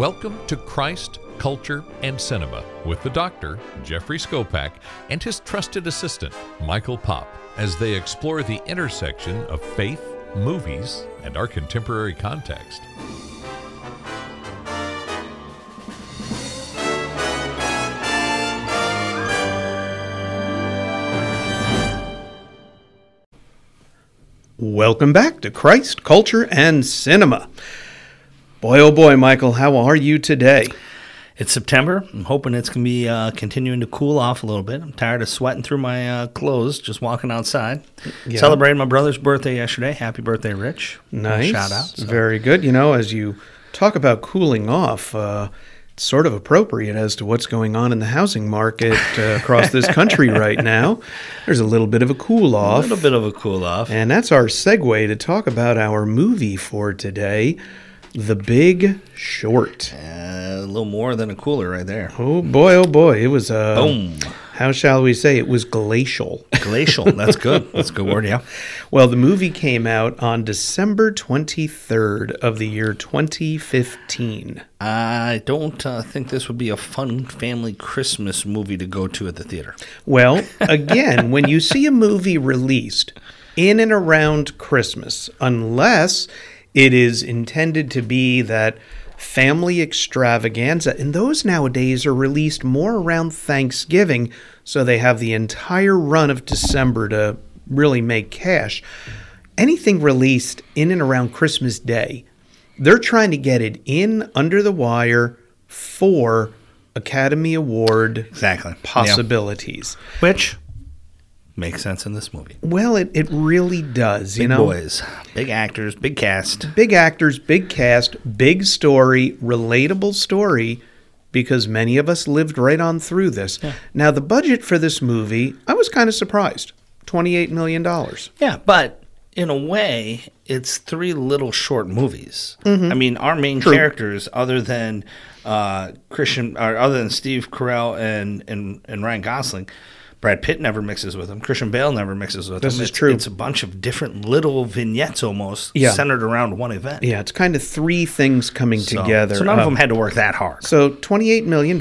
Welcome to Christ, Culture, and Cinema with the doctor, Jeffrey Skopak, and his trusted assistant, Michael Pop, as they explore the intersection of faith, movies, and our contemporary context. Welcome back to Christ, Culture, and Cinema. Boy, oh boy, Michael, how are you today? It's September. I'm hoping it's going to be uh, continuing to cool off a little bit. I'm tired of sweating through my uh, clothes just walking outside. Yeah. Celebrated my brother's birthday yesterday. Happy birthday, Rich. Nice. Shout out. So- Very good. You know, as you talk about cooling off, uh, it's sort of appropriate as to what's going on in the housing market uh, across this country right now. There's a little bit of a cool off. A little bit of a cool off. And that's our segue to talk about our movie for today The Big Short. Uh, a little more than a cooler right there. Oh boy, oh boy. It was, uh, Boom. how shall we say, it was glacial. Glacial. That's good. That's a good word, yeah. Well, the movie came out on December 23rd of the year 2015. I don't uh, think this would be a fun family Christmas movie to go to at the theater. Well, again, when you see a movie released in and around Christmas, unless it is intended to be that family extravaganza, and those nowadays are released more around Thanksgiving, so they have the entire run of December to really make cash. Anything released in and around Christmas Day, they're trying to get it in under the wire for Academy Award Exactly. possibilities. Yeah. Which makes sense in this movie. Well, it, it really does. Big you know, boys, big actors, big cast. big actors, big cast, big story, relatable story, because many of us lived right on through this. Now, the budget for this movie, I was kind of surprised $28 million. Yeah, but in a way, it's three little short movies. I mean, our main characters, other than uh, Christian, or other than Steve Carell and, and and Ryan Gosling, Brad Pitt never mixes with them. Christian Bale never mixes with This them. is it's, true. It's a bunch of different little vignettes, almost Yeah. centered around one event. Yeah, it's kind of three things coming So- together. So none of them had to work that hard. So $28 million.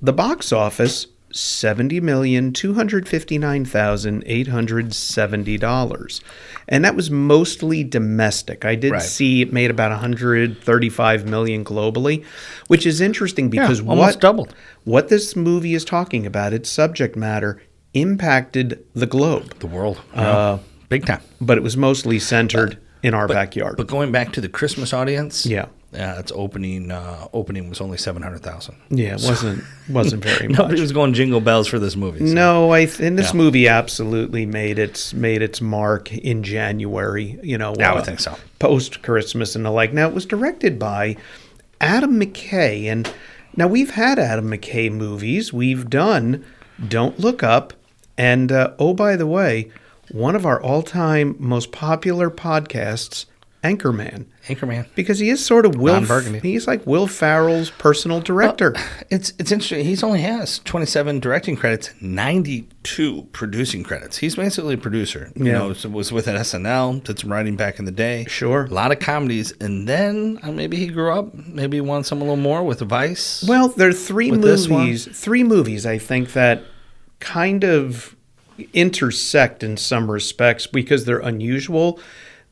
The box office, $70,259,870. And that was mostly domestic. I did Right. see it made about 135 million globally, which is interesting because almost what doubled. what this movie is talking about, its subject matter impacted the globe, The world, Uh, big time. but it was mostly centered in our backyard. But going back to the Christmas audience, Yeah. yeah, its opening uh, opening was only seven hundred thousand. yeah, it wasn't wasn't very much. Nobody was going jingle bells for this movie. so- No, I th- and this Yeah. movie absolutely made its made its mark in January. You know, Yeah, I think so. Post Christmas and the like. Now it was directed by Adam McKay, and now we've had Adam McKay movies. We've done Don't Look Up, and uh, oh by the way, one of our all time most popular podcasts, Anchorman, Anchorman. because he is sort of Will. Burgundy. He's like Will Ferrell's personal director. It's it's interesting. He's only has 27 directing credits, 92 producing credits. He's basically a producer. You know, was with an SNL, did some writing back in the day. Sure. A lot of comedies. And then uh, maybe he grew up, maybe he won some a little more with Vice. Well, there are three With this one? movies, three movies I think that kind of intersect in some respects because they're unusual.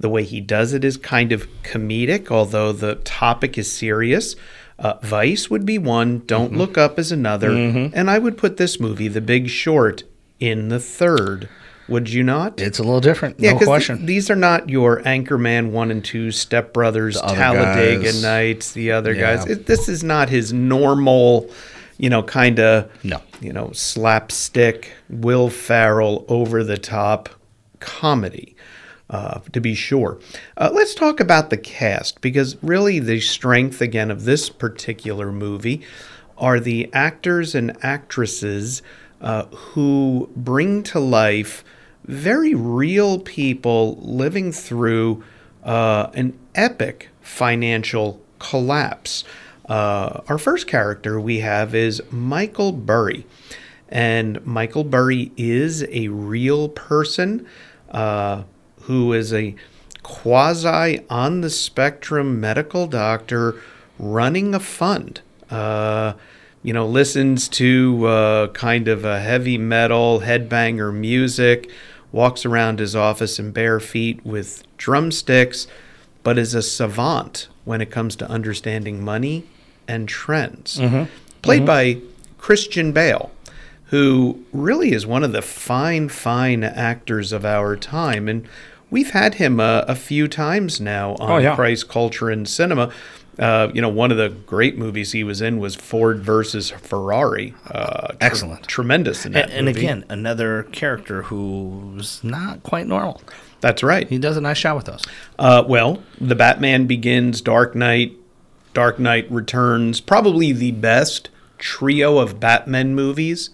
The way he does it is kind of comedic, although the topic is serious. Uh, Vice would be one, Don't Mm-hmm. Look Up is another, and I would put this movie, The Big Short, in the third. Would you not? it's a little different. Yeah, no 'cause th- question. these are not your Anchorman one and two, Step Brothers, Talladega guys. Nights, the other Yeah. guys. It, this is not his normal, you know, kind of, No. you know, slapstick, Will Ferrell, over the top comedy. Uh, to be sure. Uh, let's talk about the cast because really the strength again of this particular movie are the actors and actresses uh, who bring to life very real people living through uh, an epic financial collapse. Uh, our first character we have is Michael Burry. And Michael Burry is a real person uh, who is a quasi on the spectrum medical doctor running a fund. Uh, you know, listens to uh, kind of a heavy metal headbanger music, walks around his office in bare feet with drumsticks, but is a savant when it comes to understanding money and trends. Played by Christian Bale, who really is one of the fine, fine actors of our time. And we've had him uh, a few times now on Oh, yeah. Christ Culture and Cinema. Uh, you know, one of the great movies he was in was Ford versus Ferrari. Uh, tr- Excellent. tremendous in that And, and again, another character who's not quite normal. that's right. He does a nice job with those. Uh, well, the Batman Begins, Dark Knight, Dark Knight Returns, probably the best trio of Batman movies,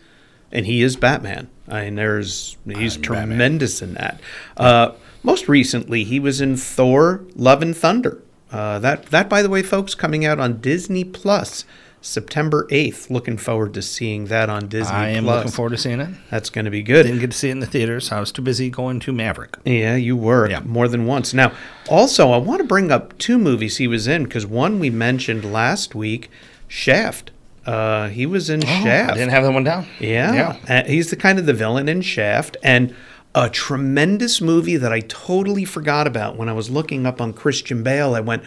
and he is Batman. I mean, there's he's I'm Batman. tremendous in that. Uh, most recently, he was in Thor: Love and Thunder. Uh, that that, by the way, folks, coming out on Disney Plus September eighth. Looking forward to seeing that on Disney I am Plus. looking forward to seeing it. That's going to be good. Didn't get to see it in the theaters. I was too busy going to Maverick. Yeah, you were Yeah. more than once. Now, also, I want to bring up two movies he was in because one we mentioned last week, Shaft. Uh, he was in Oh, I Shaft. didn't have that one down. Yeah, Uh, he's the kind of the villain in Shaft, and a tremendous movie that I totally forgot about when I was looking up on Christian Bale. I went,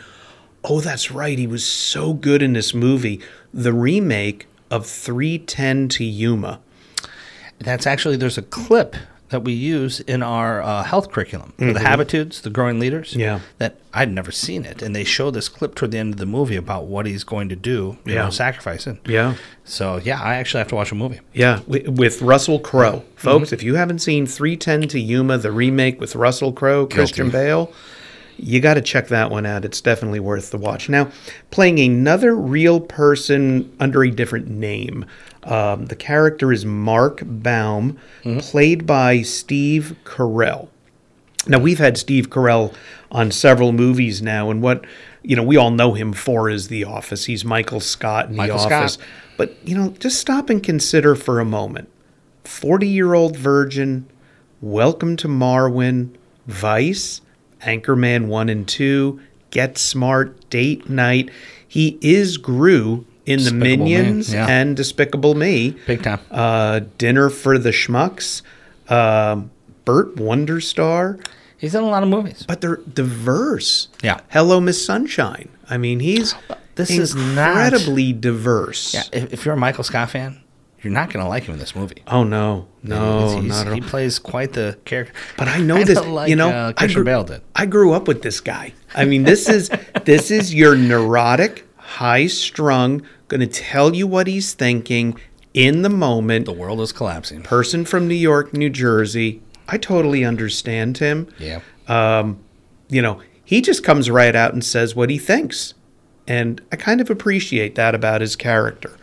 "Oh, that's right, he was so good in this movie." The remake of 310 to Yuma. That's actually there's a clip that we use in our uh, health curriculum for the habitudes, the growing leaders. Mm-hmm. Yeah. that I'd never seen it, and they show this clip toward the end of the movie about what he's going to do. You Yeah. know, sacrificing. Yeah. So yeah, I actually have to watch a movie. Yeah, with Russell Crowe. Folks, if you haven't seen 310 to Yuma, the remake with Russell Crowe, Christian Bale, you got to check that one out. It's definitely worth the watch. Now, playing another real person under a different name. Um, the character is Mark Baum, played by Steve Carell. Now we've had Steve Carell on several movies now, and what you know we all know him for is The Office. He's Michael Scott in Michael The Scott. Office. But you know, just stop and consider for a moment. Forty-year-old virgin, Welcome to Marwen, Vice, Anchorman one and two, Get Smart, Date Night. He is Gru in The Despicable Me, Minions yeah. and Despicable Me Big time. uh, Dinner for the Schmucks, um, Burt Wonderstone, He's in a lot of movies. but they're diverse. Yeah. Hello, Miss Sunshine. I mean, he's This is not- incredibly diverse. Yeah, if, if you're a Michael Scott fan, you're not going to like him in this movie. Oh no, no, He's- not at all. He plays quite the character. But I know Kinda this. like, you know, uh, I grew, Bale did. I grew up with this guy. I mean, this is this is your neurotic, high-strung, going to tell you what he's thinking in the moment. The world is collapsing. person from New York, New Jersey. I totally understand him. Yeah. Um, you know, he just comes right out and says what he thinks. And I kind of appreciate that about his character.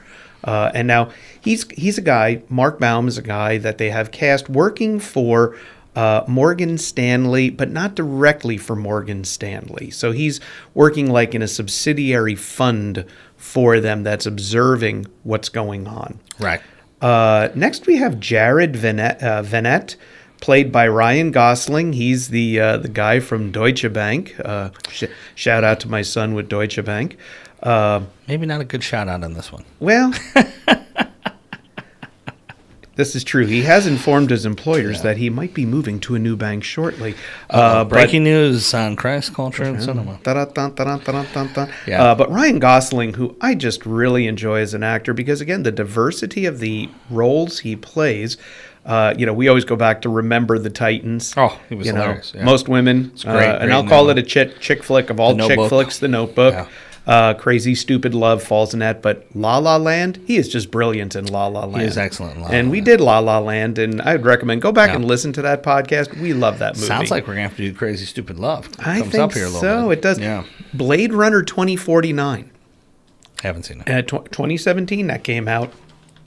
Uh, and now he's he's a guy. Mark Baum is a guy that they have cast working for uh, Morgan Stanley, but not directly for Morgan Stanley. So he's working like in a subsidiary fund for them that's observing what's going on. Right. Uh, next, we have Jared Vennett, uh, Vennett, played by Ryan Gosling. He's the uh, the guy from Deutsche Bank. Uh, sh- shout out to my son with Deutsche Bank. Uh, Maybe not a good shout out on this one. well, this is true. He has informed his employers that he might be moving to a new bank shortly. Uh, but- Breaking news on Christ Culture and Cinema. Yeah. Uh, but Ryan Gosling, who I just really enjoy as an actor, because again, the diversity of the roles he plays. Uh, you know, we always go back to Remember the Titans. Oh, he was you know, yeah. most women. It's great, uh, and I'll call it a chick, chick flick of all chick flicks. The Notebook. Uh, Crazy Stupid Love falls in that, but La La Land, he is just brilliant in La La Land. He is excellent in La La Land. and we Land. did La La Land, and I'd recommend go back Yeah. and listen to that podcast. We love that movie. Sounds like we're going to have to do Crazy Stupid Love. I Comes think up here a little so. bit. It does. Yeah. Blade Runner 2049. Haven't seen it. uh, tw 2017 that came out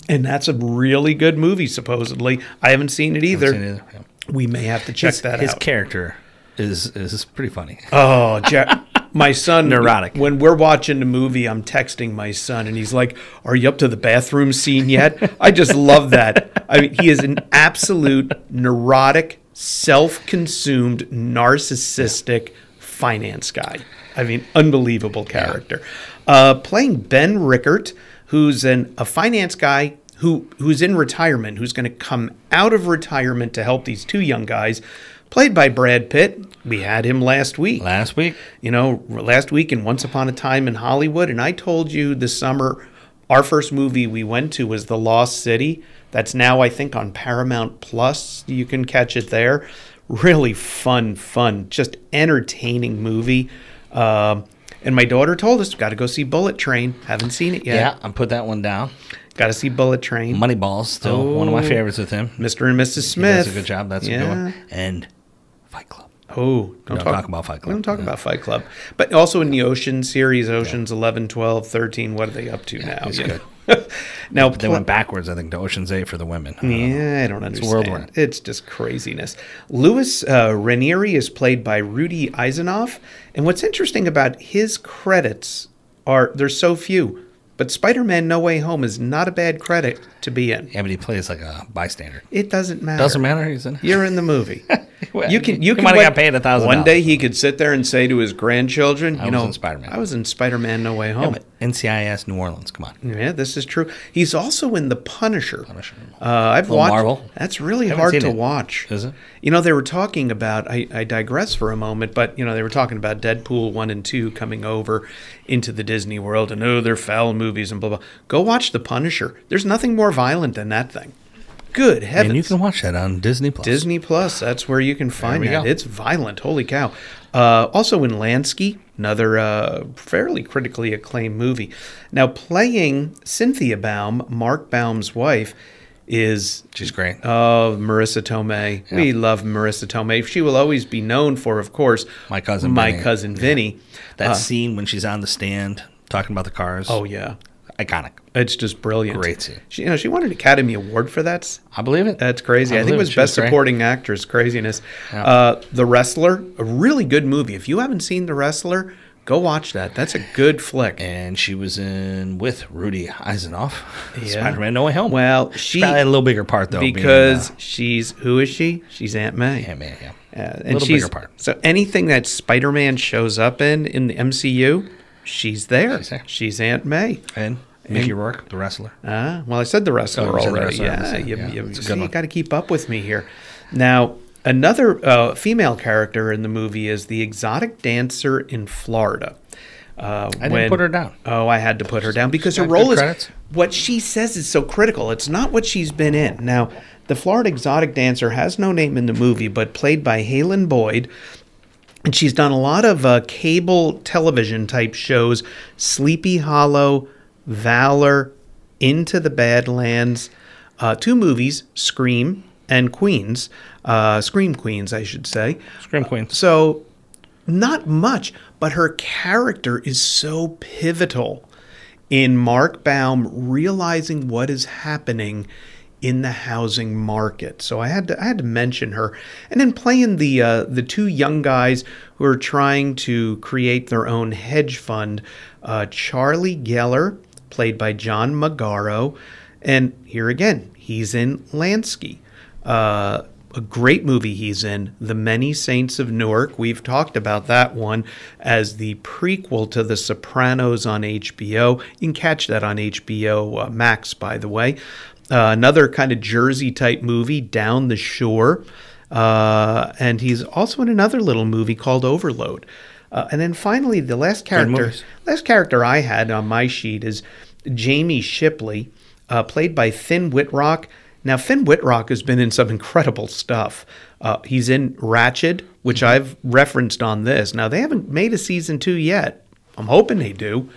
and that's a really good movie supposedly i haven't seen it either, seen it either. Yeah. we may have to check his, that his out His character is is pretty funny. oh Jack, my son Neurotic. when we're watching the movie i'm texting my son and he's like are you up to the bathroom scene yet i just love that i mean he is an absolute neurotic self-consumed narcissistic finance guy I mean, unbelievable character. Uh, playing Ben Rickert, who's an, a finance guy who who's in retirement, who's going to come out of retirement to help these two young guys, played by Brad Pitt. We had him last week. Last week, You know, last week in Once Upon a Time in Hollywood, and I told you this summer our first movie we went to was The Lost City. That's now I think on Paramount Plus. You can catch it there. Really fun, fun, just entertaining movie. Um, and my daughter told us, got to go see Bullet Train. Haven't seen it yet. yeah, I put that one down. Got to see Bullet Train. Moneyball's still one of my Oh. favorites with him. Mr. and Mrs. He Smith. does a good job. That's a good one. And Fight Club. Oh, don't, Don't talk about Fight Club. Don't talk Yeah. about Fight Club. But also in the Ocean series, Oceans 11, 12, 13, what are they up to now? he's you good. now, They pl- went backwards, I think, to Ocean's Eight for the women. I don't know. yeah, I don't understand. world we're. It's just craziness. Louis uh, Ranieri is played by Rudy Eisenzopf, and what's interesting about his credits are there's so few. But Spider-Man: No Way Home is not a bad credit to be in. Yeah, but he plays like a bystander. It doesn't matter. Doesn't matter. He's in. You're in the movie. Well, you can you can might have wait- got $1,000. One day he could sit there and say to his grandchildren, "You know, Spider-Man." I was in Spider-Man: No Way Home." But NCIS New Orleans. Come on. Yeah, this is true. He's also in The Punisher. Punisher. Uh, I've watched. Marvel. That's really hard to it. watch. Is it? You know, they were talking about. I, I digress for a moment, but you know, they were talking about Deadpool one and two coming over into the Disney world, and oh, they're foul movies and blah blah. Go watch The Punisher. There's nothing more violent than that thing. Good heavens! And you can watch that on Disney Plus. Disney Plus. That's where you can find that. go. It's violent. Holy cow! Uh, also in Lansky, another uh, fairly critically acclaimed movie. Now playing Cynthia Baum, Mark Baum's wife, is She's great. oh Marisa Tomei. We love Marisa Tomei. She will always be known for, of course, My cousin my Vinny. cousin Vinny. that Uh, scene when she's on the stand talking about the cars. oh yeah, iconic. it's just brilliant. Great scene. She, you know, she won an Academy Award for that. I believe it. That's crazy. I, think it was Best. Supporting Actress. Craziness. Yeah. Uh, the Wrestler, a really good movie. If you haven't seen The Wrestler, go watch that. That's a good flick. And she was in with Rudy Eisenzopf. Yeah. Spider-Man: No Way Home. Well, she Probably had a little bigger part though, because being, she's who is she? She's Aunt May. Aunt May, yeah. Uh, and Little bigger part. so anything that Spider-Man shows up in in the MCU, she's there. She's there. She's Aunt May. And Mickey Rourke, the wrestler. Ah, well, I said the wrestler Oh, said the already. wrestler, yeah, you. Yeah, you, see, you got to keep up with me here. Now, another uh, female character in the movie is the exotic dancer in Florida. Uh, I didn't put her down. Oh, I had to put her down because her role is credits. what she says is so critical. It's not what she's been in. Now, the Florida exotic dancer has no name in the movie, but played by Halen Boyd. And she's done a lot of uh, cable television type shows Sleepy Hollow, Valor, Into the Badlands, uh, two movies, Scream and Queens. Uh, Scream Queens, I should say. Scream Queens. So, not much, but her character is so pivotal in Mark Baum realizing what is happening in the housing market. So I had to I had to mention her, and then playing the uh, the two young guys who are trying to create their own hedge fund. Uh, Charlie Geller, played by John Magaro, and here again he's in Lansky. Uh, a great movie he's in, The Many Saints of Newark. We've talked about that one as the prequel to The Sopranos on HBO. You can catch that on HBO uh, Max, by the way. Uh, another kind of Jersey type movie, Down the Shore. Uh, and he's also in another little movie called Overload. Uh, and then finally, the last character, last character I had on my sheet is Jamie Shipley, uh, played by Finn Wittrock. Now, Finn Wittrock has been in some incredible stuff. Uh, he's in Ratched, which I've referenced on this. Now, they haven't made a season two yet. I'm hoping they do.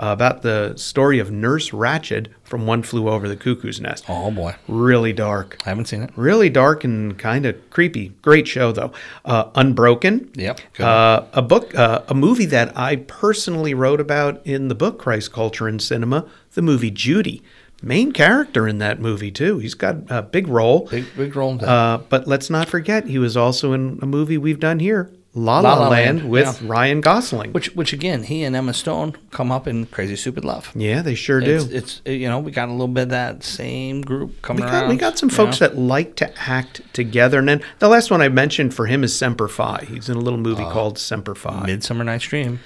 Uh, about the story of Nurse Ratched from One Flew Over the Cuckoo's Nest. Oh boy, Really dark. I haven't seen it. Really dark and kind of creepy. Great show, though. Uh, Unbroken. Yep, Uh, a book, uh, a movie that I personally wrote about in the book Christ Culture and Cinema, the movie Judy. Main character in that movie, too. He's got a big role. Big big role. Uh, but let's not forget, he was also in a movie we've done here, La La, La La Land, Land, with yeah. Ryan Gosling. which which again, he and Emma Stone come up in Crazy Stupid Love. yeah, they sure do. It's, it's uh, you know we got a little bit of that same group coming we around. got, we got some folks know? that like to act together. And then the last one I mentioned for him is Semper Fi. He's in a little movie called Semper Fi. Midsummer Night's Dream.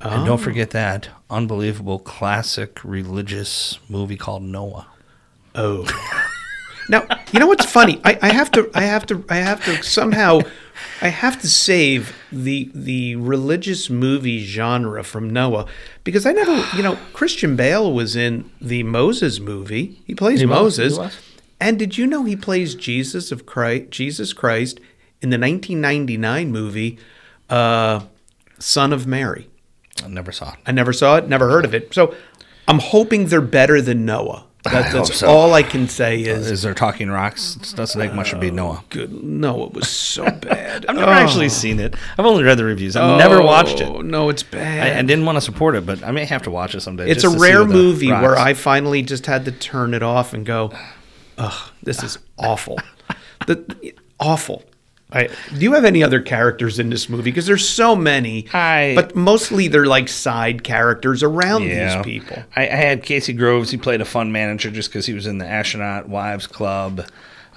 And don't forget that unbelievable classic religious movie called Noah. Oh. now, you know what's funny? I, I have to I have to I have to somehow I have to save the the religious movie genre from Noah because I never you know, Christian Bale was in the Moses movie. He plays He Moses. was. And did you know he plays Jesus of Christ Jesus Christ in the 1999 movie uh, Son of Mary? I never saw it. I never saw it, never heard of it. So I'm hoping they're better than Noah. That, that's so. all I can say uh, is Is there talking rocks? It doesn't take much to be oh, Noah. good. Noah was so bad. I've never actually oh. seen it. I've only read the reviews. I've never oh, watched it. Oh, No, it's bad. I didn't want to support it, but I may have to watch it someday. it's a rare movie where. I finally just had to turn it off and go, "Ugh, this is awful." the awful. I, do you have any other characters in this movie? Because there's so many, I- but mostly they're like side characters around these people. I, I had Casey Groves. He played a fun manager just because he was in the Astronaut Wives Club,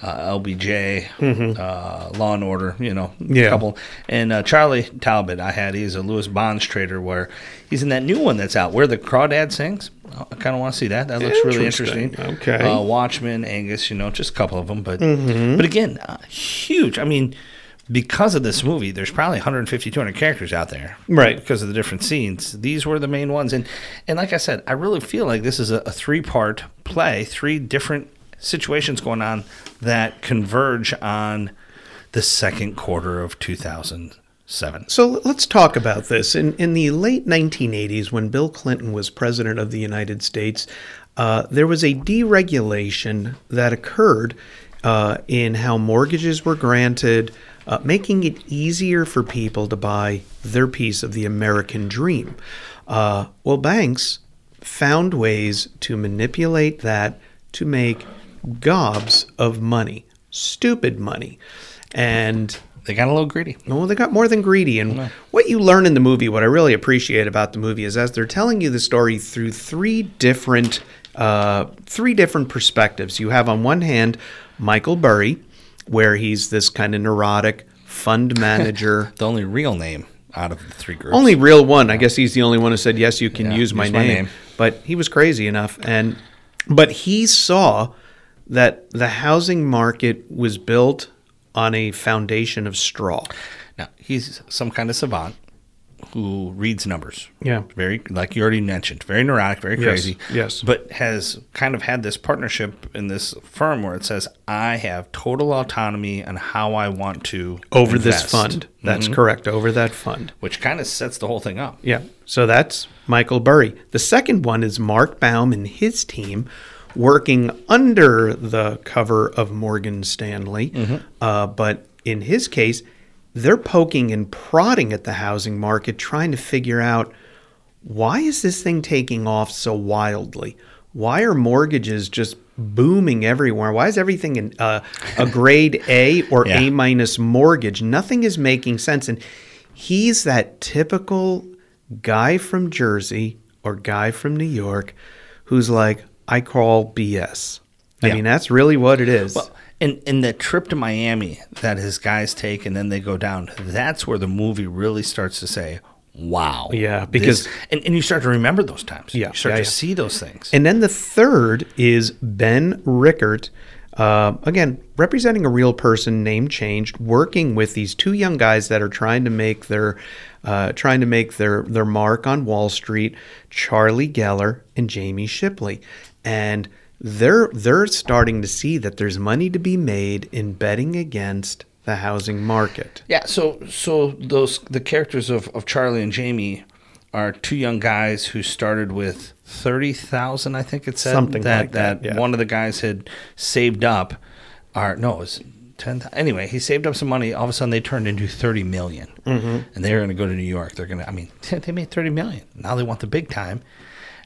uh, LBJ, uh, Law and Order. You know, Mm-hmm. Yeah. a couple. And uh, Charlie Talbot, I had. He's a Lewis Bonds trader. Where he's in that new one that's out, where the crawdad sings. I kind of want to see that. That looks really Interesting. interesting. Okay. Mm-hmm. Uh, Watchmen, Angus. You know, just a couple of them, but mm-hmm. but again, uh, huge. I mean. Because of this movie, there's probably 150, 200 characters out there Right. because of the different scenes. These were the main ones, and and like I said, I really feel like this is a, a three part play, three different situations going on that converge on the second quarter of 2007. So let's talk about this. In in the late 1980s, when Bill Clinton was president of the United States, uh, there was a deregulation that occurred uh, in how mortgages were granted, uh, making it easier for people to buy their piece of the American dream. Uh, well, banks found ways to manipulate that to make gobs of money, stupid money, and They got a little greedy. well, they got more than greedy. And what you learn in the movie, what I really appreciate about the movie is as they're telling you the story through three different, uh, three different perspectives. You have on one hand Michael Burry, where he's this kind of neurotic fund manager. The only real name out of the three groups. only real one. I guess he's the only one who said yes, you can Yeah, use my use my name. name. But he was crazy enough, and but he saw that the housing market was built on a foundation of straw. Now he's some kind of savant who reads numbers. Yeah. Very like you already mentioned, very neurotic, very Yes, crazy. yes. But has kind of had this partnership in this firm where it says I have total autonomy on how I want to over this fund. That's Mhm. correct. Over that fund. Which kind of sets the whole thing up. Yeah. So that's Michael Burry. The second one is Mark Baum and his team working under the cover of Morgan Stanley. Uh, but in his case, they're poking and prodding at the housing market, trying to figure out why is this thing taking off so wildly? Why are mortgages just booming everywhere? Why is everything in uh, a grade A or Yeah. A minus mortgage? Nothing is making sense. And he's that typical guy from Jersey or guy from New York who's like, I call BS. I Yeah. mean, that's really what it is. Well, and and that trip to Miami that his guys take and then they go down, that's where the movie really starts to say, Wow. Yeah, this- because- and, and you start to remember those times. Yeah, You start yeah, to yeah. see those things. And then the third is Ben Rickert, uh, again, representing a real person, name changed, working with these two young guys that are trying to make their uh, trying to make their their mark on Wall Street, Charlie Geller and Jamie Shipley, and they're they're starting to see that there's money to be made in betting against the housing market. Yeah, so so those the characters of, of Charlie and Jamie are two young guys who started with thirty thousand, I think it said. Something like that, yeah. one of the guys had saved up or no, it was ten anyway, he saved up some money, all of a sudden they turned into thirty million. Mm-hmm. And they're gonna go to New York. They're gonna I mean, they made thirty million. Now they want the big time.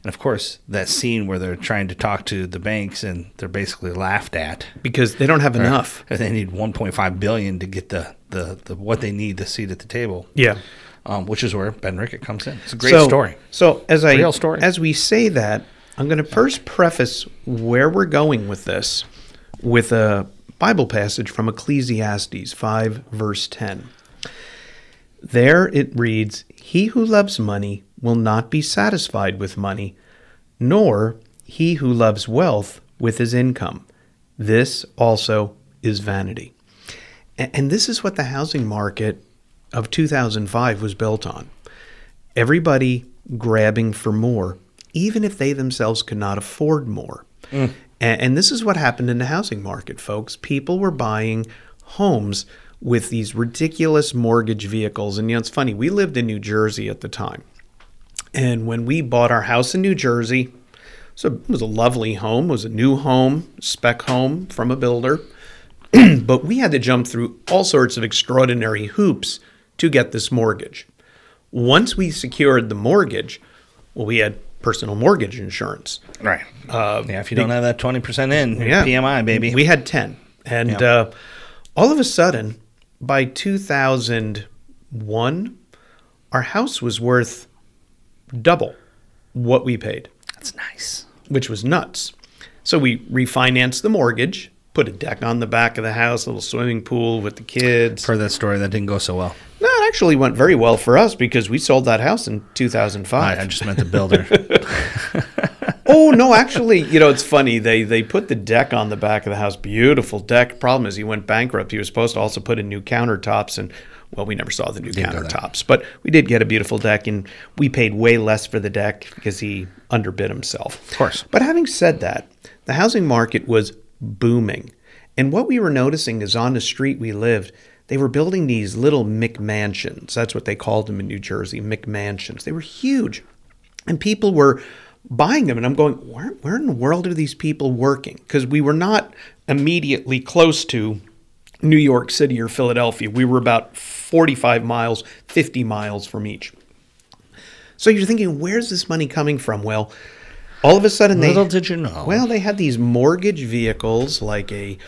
And of course, that scene where they're trying to talk to the banks and they're basically laughed at. Because they don't have enough. And they need 1.5 billion to get the, the, the what they need the seat at the table. Yeah. Um, which is where Ben Rickert comes in. It's a great so, story. So as I Real story. as we say that, I'm going to first preface where we're going with this with a Bible passage from Ecclesiastes 5 verse 10. There it reads, "He who loves money will not be satisfied with money, nor he who loves wealth with his income. This also is vanity. And this is what the housing market of 2005 was built on. Everybody grabbing for more, even if they themselves could not afford more. Mm. A- And, this is what happened in the housing market, folks. People were buying homes with these ridiculous mortgage vehicles. And you know, it's funny, we lived in New Jersey at the time. And when we bought our house in New Jersey, so it was a lovely home, it was a new home, spec home from a builder. but we had to jump through all sorts of extraordinary hoops to get this mortgage. Once we secured the mortgage, well, we had personal mortgage insurance. Right. yeah, if you don't have that 20% in, Uh, Yeah. PMI, baby. We had 10. And Yeah. uh, all of a sudden, by 2001, our house was worth double what we paid, That's nice. which was nuts. So we refinanced the mortgage, put a deck on the back of the house, a little swimming pool with the kids. Heard that story. That didn't go so well. No, it actually went very well for us because we sold that house in I, 2005. I just meant the builder. oh no, actually, you know it's funny. They they put the deck on the back of the house. Beautiful deck. Problem is, he went bankrupt. He was supposed to also put in new countertops, and well, we never saw the new Didn't countertops. But we did get a beautiful deck, and we paid way less for the deck because he underbid himself. Of course. But having said that, the housing market was booming, and what we were noticing is on the street we lived. They were building these little McMansions. That's what they called them in New Jersey, McMansions. They were huge and people were buying them and i'm going where, where in the world are these people working because we were not immediately close to new york city or philadelphia we were about 45 miles 50 miles from each so you're thinking where's this money coming from well all of a sudden they Little did you know. well they had these mortgage vehicles like a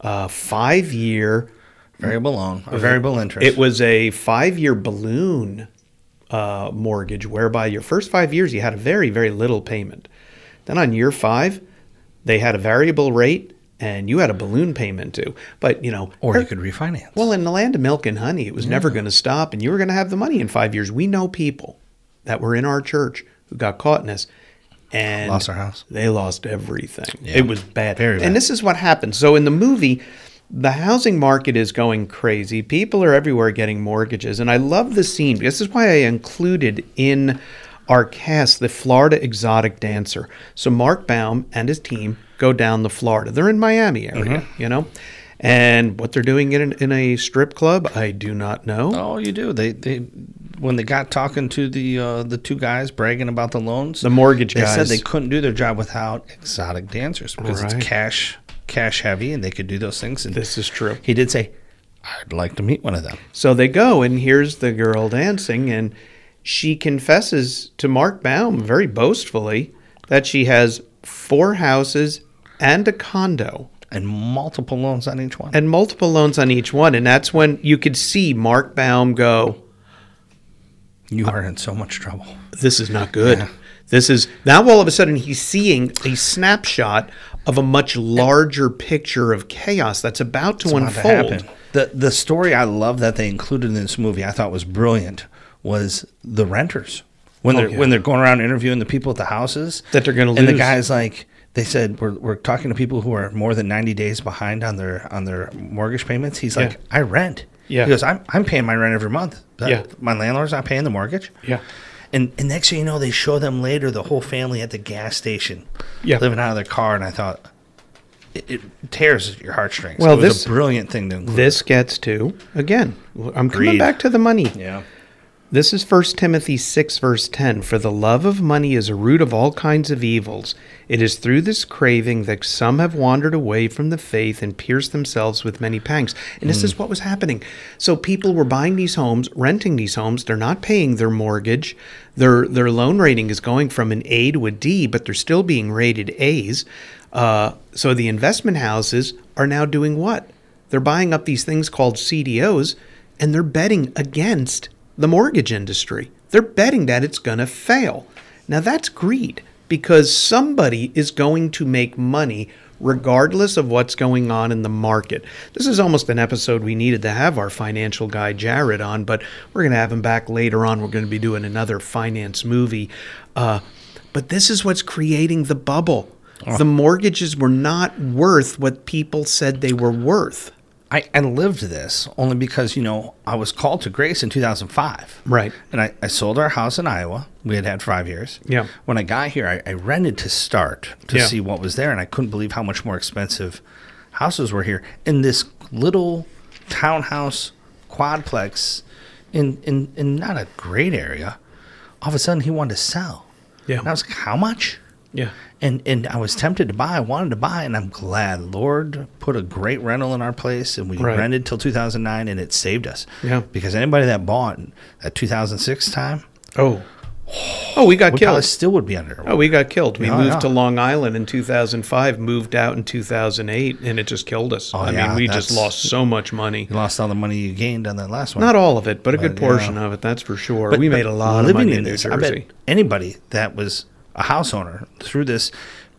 uh, five year variable loan or variable interest. it was a five year balloon uh, mortgage whereby your first five years you had a very, very little payment. Then on year five, they had a variable rate and you had a balloon payment too. But, you know, or er- you could refinance. well, in the land of milk and honey, it was never going to stop and you were going to have the money in five years. We know people that were in our church who got caught in this and Lost their house. They lost everything. Yeah. It was bad. Very bad. And this is what happened. So in the movie, the housing market is going crazy. People are everywhere getting mortgages. And I love the scene this is why I included in our cast the Florida exotic dancer. So Mark Baum and his team go down to Florida. They're in Miami area, Mm-hmm. you know. And what they're doing in, in a strip club, I do not know. Oh, you do. They they when they got talking to the uh, the two guys bragging about the loans, The mortgage guys. they said they couldn't do their job without exotic dancers because Right. it's cash cash heavy and they could do those things. And This is true. he did say, "I'd like to meet one of them." So they go, and here's the girl dancing, and she confesses to Mark Baum very boastfully that she has four houses and a condo And multiple loans on each one. and multiple loans on each one. And that's when you could see Mark Baum go, you are in so much trouble. This is not good. This is now all of a sudden he's seeing a snapshot of a much larger picture of chaos that's about to about to unfold. The the story I love that they included in this movie, I thought was brilliant, was the renters when Oh, they're yeah. when they're going around interviewing the people at the houses That they're gonna And the guys like they said we're, we're talking to people who are more than ninety days behind on their on their mortgage payments. He's like, I rent. Yeah. He goes, I'm I'm paying my rent every month. That- Yeah. My landlord's not paying the mortgage. Yeah. And, and next thing you know, they show them later the whole family at the gas station, Yeah. living out of their car, and I thought it, it tears your heartstrings. Well, it was this- a brilliant thing to include. This gets to again. I'm coming back to the money. yeah, This is 1 Timothy 6, verse 10. For the love of money is a root of all kinds of evils. It is through this craving that some have wandered away from the faith and pierced themselves with many pangs. And this is what was happening. So people were buying these homes, renting these homes. They're not paying their mortgage. Their, their loan rating is going from an A to a D, but they're still being rated A's. Uh, so the investment houses are now doing what? They're buying up these things called CDOs and they're betting against the mortgage industry. They're betting that it's going to fail. Now that's greed because somebody is going to make money regardless of what's going on in the market. This is almost an episode we needed to have our financial guy Jared on, but we're going to have him back later on. We're going to be doing another finance movie. Uh, but this is what's creating the bubble. The mortgages were not worth what people said they were worth. I, I lived this only because, you know, I was called to grace in 2005. Right. And I, I sold our house in Iowa. We had had five years. Yeah. When I got here, I, I rented to start to Yeah. see what was there. And I couldn't believe how much more expensive houses were here. In this little townhouse quadplex in, in, in not a great area, all of a sudden he wanted to sell. Yeah. And I was like, how much? Yeah. And and I was tempted to buy. I wanted to buy, and I'm glad Lord put a great rental in our place, and we Right. rented till 2009, and it saved us. Yeah. Because anybody that bought at 2006 time, Oh. Oh, we got we killed. still would be under. Oh, we got killed. We moved yeah. to Long Island in 2005, moved out in 2008, and it just killed us. Oh, I Oh, yeah, mean, we just lost so much money. you lost all the money you gained on that last one. Not all of it, but a good But, yeah. portion of it, that's for sure. But- we made a lot of money in New this. I bet Jersey. anybody that was a house owner through this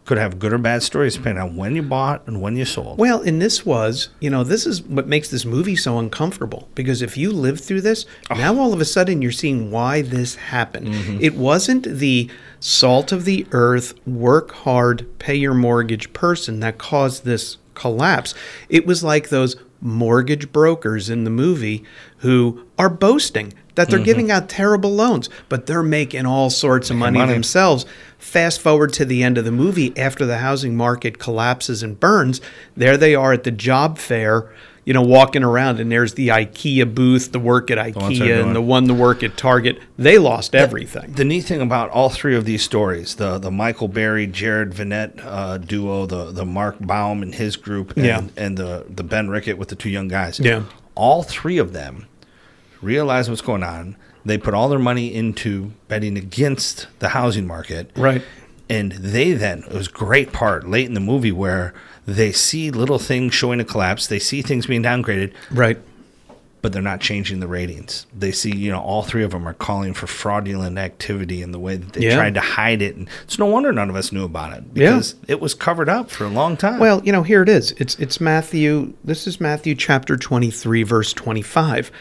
could have good or bad stories depending on when you bought and when you sold. Well, and this was, you know, this is what makes this movie so uncomfortable because if you lived through this, Oh. now all of a sudden you're seeing why this happened. Mm-hmm. It wasn't the salt of the earth, work hard, pay your mortgage person that caused this collapse. It was like those mortgage brokers in the movie who are boasting that Mm-hmm. they're giving out terrible loans, but they're making all sorts of money, money. themselves. Fast forward to the end of the movie, after the housing market collapses and burns, there they are at the job fair, you know, walking around, and there's the IKEA booth, the work at IKEA, doing. and the one to work at Target. They lost everything. The neat thing about all three of these stories, the the Michael Burry, Jared Vennett uh, duo, the the Mark Baum and his group, and, Yeah. and the the Ben Rickert with the two young guys. Yeah. all three of them realize what's going on. They put all their money into betting against the housing market, Right. and they then it was a great part late in the movie where they see little things showing a collapse. They see things being downgraded, Right. but they're not changing the ratings. They see, you know, all three of them are calling for fraudulent activity in the way that they Yeah. tried to hide it. And it's no wonder none of us knew about it Yeah. because it was covered up for a long time. Well, you know, here it is. It's it's Matthew. This is Matthew chapter 23 verse 25.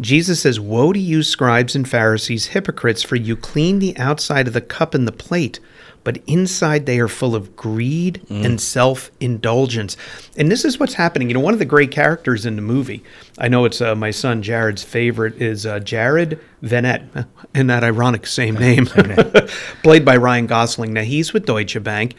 Jesus says, "Woe to you scribes and Pharisees, hypocrites, for you clean the outside of the cup and the plate, but inside they are full of greed and self-indulgence." And this is what's happening. You know, one of the great characters in the movie, I know it's uh, my son Jared's favorite, is uh, Jared Vennett, and that ironic same name, played by Ryan Gosling. Now he's with Deutsche Bank,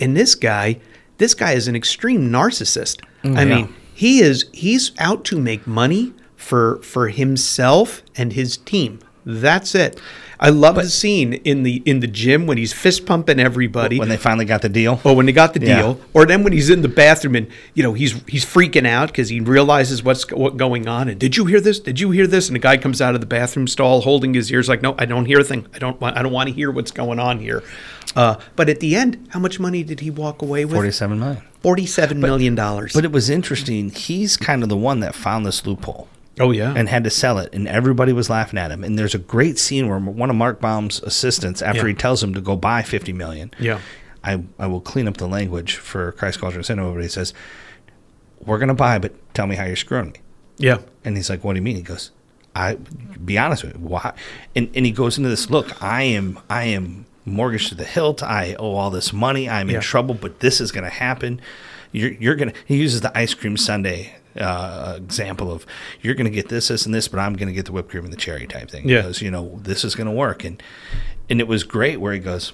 and this guy, this guy is an extreme narcissist. I yeah. mean, he is he's out to make money for for himself and his team. That's it. I love the scene in the in the gym when he's fist pumping everybody. when they finally got the deal. Oh, when they got the Yeah. deal, or then when he's in the bathroom and you know he's he's freaking out because he realizes what's what going on. And did you hear this? Did you hear this? And the guy comes out of the bathroom stall holding his ears like, no, I don't hear a thing. I don't want. I don't want to hear what's going on here. Uh, but at the end, how much money did he walk away with? Forty-seven million. Forty-seven million dollars. But it was interesting. He's kind of the one that found this loophole oh yeah, and had to sell it, and everybody was laughing at him. And there's a great scene where one of Mark Baum's assistants, after Yeah. he tells him to go buy fifty million, Yeah. I I will clean up the language for Christ Culture and Cinema, but he says, "We're gonna buy, but tell me how you're screwing me." yeah, And he's like, "What do you mean?" He goes, "I be honest with you, why?" And and he goes into this look. I am I am mortgaged to the hilt. I owe all this money. I'm in trouble, but this is going to happen. You're you're gonna. He uses the ice cream sundae uh, example of you're going to get this, this, and this, but I'm going to get the whipped cream and the cherry type thing. Yeah. Because you know this is going to work, and and it was great where he goes.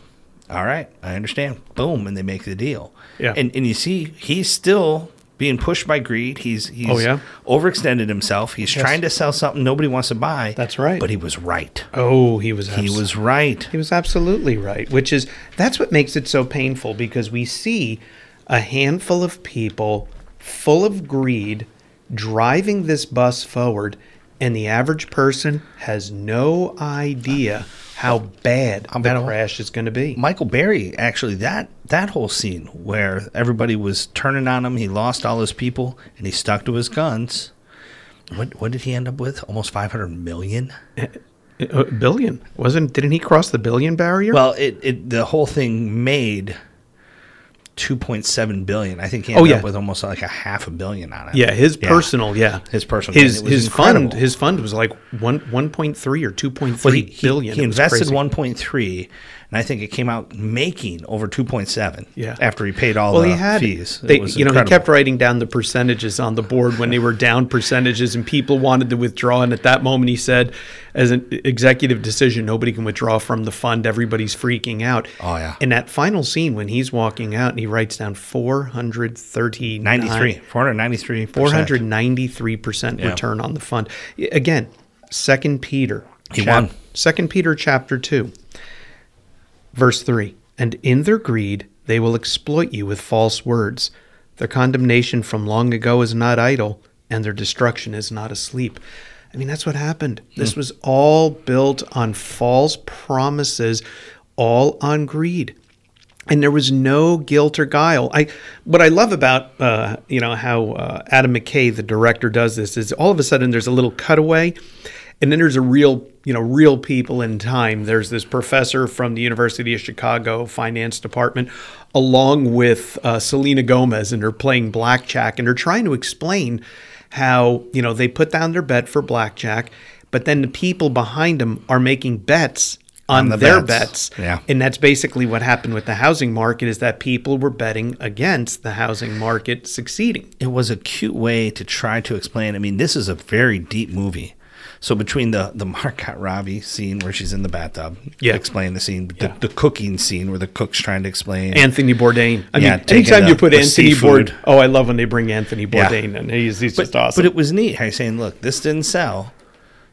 All right, I understand. Boom, and they make the deal. Yeah. And and you see, he's still being pushed by greed. He's he's Oh, yeah? overextended himself. He's Yes. trying to sell something nobody wants to buy. That's right. But he was right. Oh, he was. He was right. He was absolutely right. Which is that's what makes it so painful because we see a handful of people full of greed driving this bus forward, and the average person has no idea how bad the bad it- crash is going to be. Michael Burry actually that that whole scene where everybody was turning on him, he lost all his people, and he stuck to his guns. What what did he end up with? Almost five hundred million. A billion wasn't? Didn't he cross the billion barrier? Well, it, it the whole thing made 2.7 billion. I think he Oh, ended yeah. up with almost like a half a billion on it. Yeah, his personal, yeah, His personal his. His incredible. fund, his fund was like one one point three or two point Well, he, billion. he, he invested 1.3, and I think it came out making over 2.7. Yeah. After he paid all Well, the he had fees. It They, was you know, he kept writing down the percentages on the board when they were down percentages, and people wanted to withdraw. And at that moment, he said, as an executive decision, nobody can withdraw from the fund. Everybody's freaking out. Oh, yeah. In that final scene when he's walking out, and he writes down four hundred thirty 93, 493. four hundred ninety three percent Yeah. return on the fund. Again, Second Peter. He won. Second Peter chapter two, verse three. And in their greed they will exploit you with false words. Their condemnation from long ago is not idle, and their destruction is not asleep. I mean, that's what happened. This was all built on false promises, all on greed and there was no guilt or guile. I what I love about uh, you know how uh, Adam McKay, the director, does this is all of a sudden there's a little cutaway, and then there's a real you know real people in time. There's this professor from the University of Chicago finance department, along with uh, Selena Gomez, and they're playing blackjack, and they're trying to explain how you know they put down their bet for blackjack, but then the people behind them are making bets on, On the their bets. bets. Yeah. And that's basically what happened with the housing market is that people were betting against the housing market succeeding. it was a cute way to try to explain. I mean, this is a very deep movie. So between the the Margot Robbie scene where she's in the bathtub, Yeah. explain the scene, the, Yeah. the cooking scene where the cook's trying to explain. Anthony Bourdain. I Yeah, mean, anytime the- you put Anthony. Bourdain, oh, I love when they bring Anthony Yeah. Bourdain, and he's, he's but, just awesome. but it was neat. How you're saying, look, this didn't sell,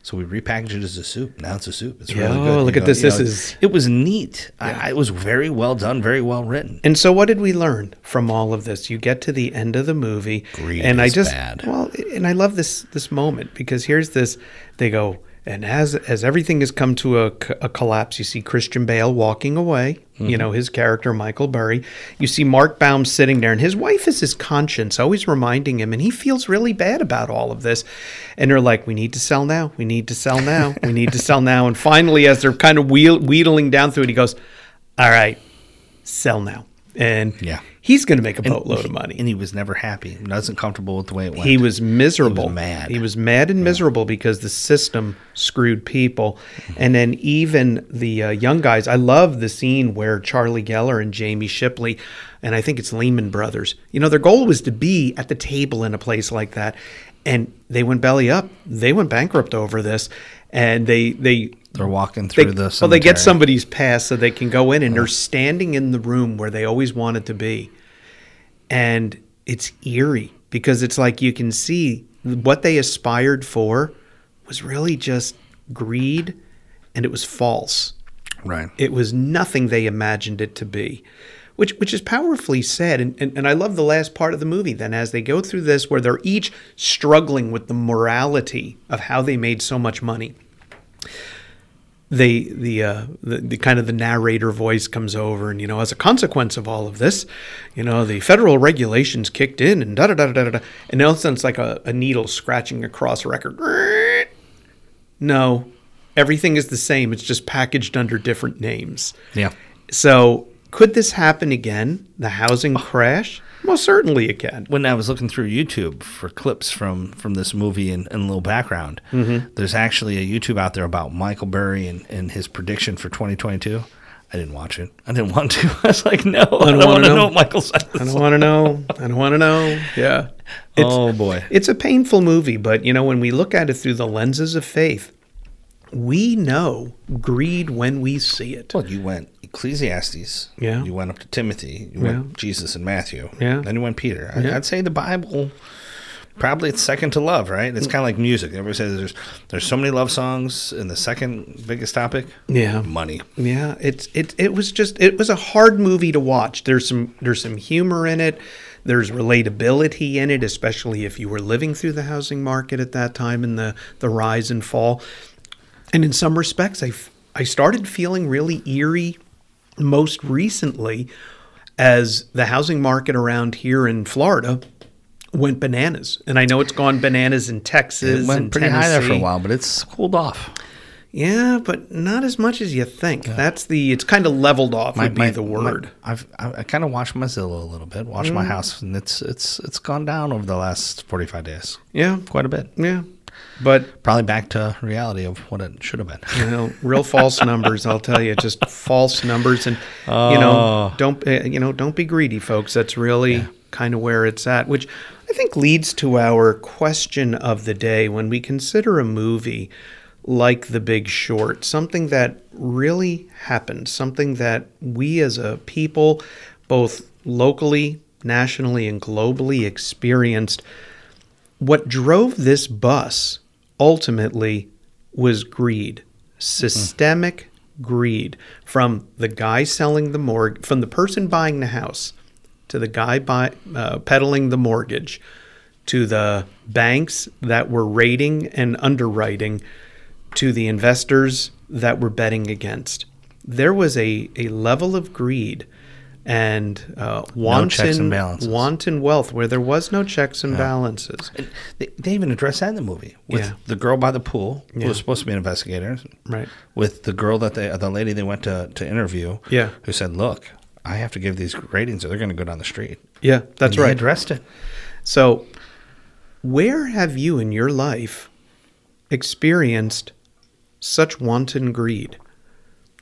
so we repackaged it as a soup. Now it's a soup. It's really Yeah, good. oh, look You at this. you This is- It was neat. I, I, it was very well done, very well written. And so, what did we learn from all of this? You get to the end of the movie, Greed and I just bad. well, and I love this this moment because here's this. They go, and as as everything has come to a collapse, you see Christian Bale walking away. Mm-hmm. You know his character, Michael Burry. You see Mark Baum sitting there, and his wife is his conscience, always reminding him, and he feels really bad about all of this. And they're like, "We need to sell now. We need to sell now. We need to sell now." And finally, as they're kind of wheel- wheedling down through it, he goes, "All right, sell now." And Yeah. He's going to make a boatload of money. And he was never happy. He wasn't comfortable with the way it went. He was miserable. He was mad. He was mad and miserable because the system screwed people. And then even the uh, young guys. I love the scene where Charlie Geller and Jamie Shipley, and I think it's Lehman Brothers. You know, their goal was to be at the table in a place like that, and they went belly up. They went bankrupt over this, and they they They're walking they, through the well, they get somebody's pass so they can go in, and they're standing in the room where they always wanted to be, and it's eerie because it's like you can see what they aspired for was really just greed, and it was false. Right. It was nothing they imagined it to be, which which is powerfully said. And, and, and I love the last part of the movie. Then, as they go through this, where they're each struggling with the morality of how they made so much money. They the, uh, the the kind of the narrator voice comes over, and you know, as a consequence of all of this, you know, the federal regulations kicked in, and da da da da da da, and all of a sudden it's like a, a needle scratching across a record. No, everything is the same. It's just packaged under different names. Yeah. So, could this happen again? The housing crash? Most certainly it can. when I was looking through YouTube for clips from from this movie and, and a little background, Mm-hmm. there's actually a YouTube out there about Michael Burry and, and his prediction for 2022. I didn't watch it. I didn't want to. I was like, no, I don't, want to know. know. what Michael says. I don't want to know. I don't want to know. Yeah. It's, oh boy. It's a painful movie, but you know, when we look at it through the lenses of faith, we know greed when we see it. Well, you went Ecclesiastes. Yeah. You went up to Timothy. You Yeah. went Jesus and Matthew. Yeah. Then you went Peter. I, Yeah. I'd say the Bible. Probably it's second to love, right? It's kind of like music. Everybody says there's there's so many love songs, and the second biggest topic, Yeah. money. Yeah, it's it it was just it was a hard movie to watch. There's some there's some humor in it. There's relatability in it, especially if you were living through the housing market at that time and the the rise and fall. And in some respects, I I started feeling really eerie most recently as the housing market around here in Florida went bananas. And I know it's gone bananas in Texas It went and pretty high there for a while, but it's cooled off. Yeah, but not as much as you think. That's the. It's kind of leveled off. would be the my- word. I've I, I kind of watched my Zillow a little bit, watched Mm. my house, and it's it's it's gone down over the last forty five days, yeah, quite a bit. yeah. But Probably back to reality of what it should have been. you know, real false numbers. I'll tell you, just false numbers, and you Oh. know, don't uh, you know, don't be greedy, folks. That's really kind of where it's at, which I think leads to our question of the day when we consider a movie like The Big Short, something that really happened, something that we as a people, both locally, nationally, and globally, experienced what drove this bus ultimately was greed, systemic greed from the guy selling the mortgage, from the person buying the house to the guy buy, uh, peddling the mortgage to the banks that were rating and underwriting to the investors that were betting against. There was a, a level of greed and uh, wanton, checks and wanton wealth where there was no checks and balances. And they, they even address that in the movie with Yeah. the girl by the pool who Yeah. was supposed to be an investigator, Right. With the girl that they, the lady they went to to interview, Yeah. who said, "Look, I have to give these ratings, or they're going to go down the street." Yeah, that's And they right. addressed it. So, where have you in your life experienced such wanton greed?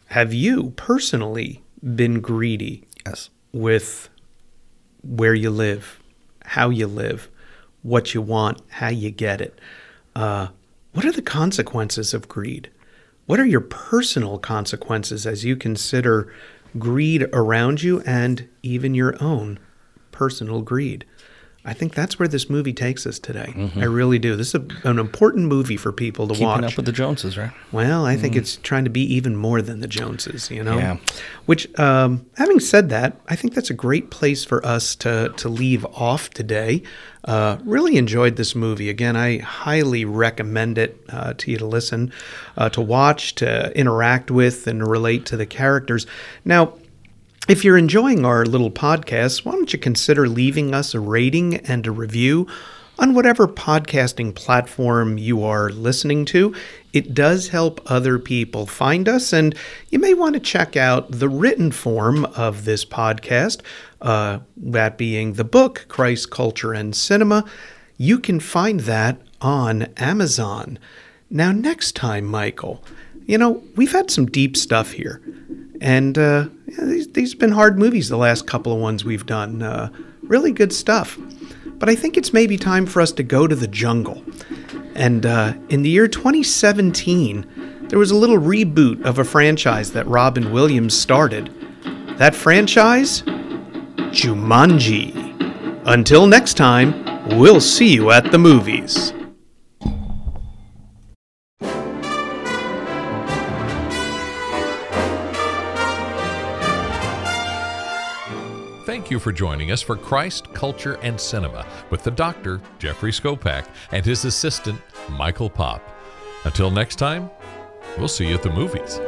Have you personally been greedy Yes. with where you live, how you live, what you want, how you get it? Uh, what are the consequences of greed? What are your personal consequences as you consider greed around you and even your own personal greed? I think that's where this movie takes us today. I really do. This is a, an important movie for people to Keeping watch. up with the Joneses, right? Well, I think it's trying to be even more than the Joneses, you know. Yeah. Which, um, having said that, I think that's a great place for us to to leave off today. Uh, really enjoyed this movie. Again, I highly recommend it uh, to you to listen, uh, to watch, to interact with, and relate to the characters. Now, if you're enjoying our little podcast, why don't you consider leaving us a rating and a review on whatever podcasting platform you are listening to? It does help other people find us, and you may want to check out the written form of this podcast, uh, that being the book, Christ, Culture, and Cinema. You can find that on Amazon. Now, next time, Michael, you know, we've had some deep stuff here. And uh, these, these have been hard movies, the last couple of ones we've done. Uh, really good stuff. But I think it's maybe time for us to go to the jungle. And uh, in the year 2017, there was a little reboot of a franchise that Robin Williams started. That franchise? Jumanji. Until next time, we'll see you at the movies. Thank you for joining us for Christ, Culture, and Cinema with the doctor, Jeffrey Skopak, and his assistant, Michael Pop. Until next time, we'll see you at the movies.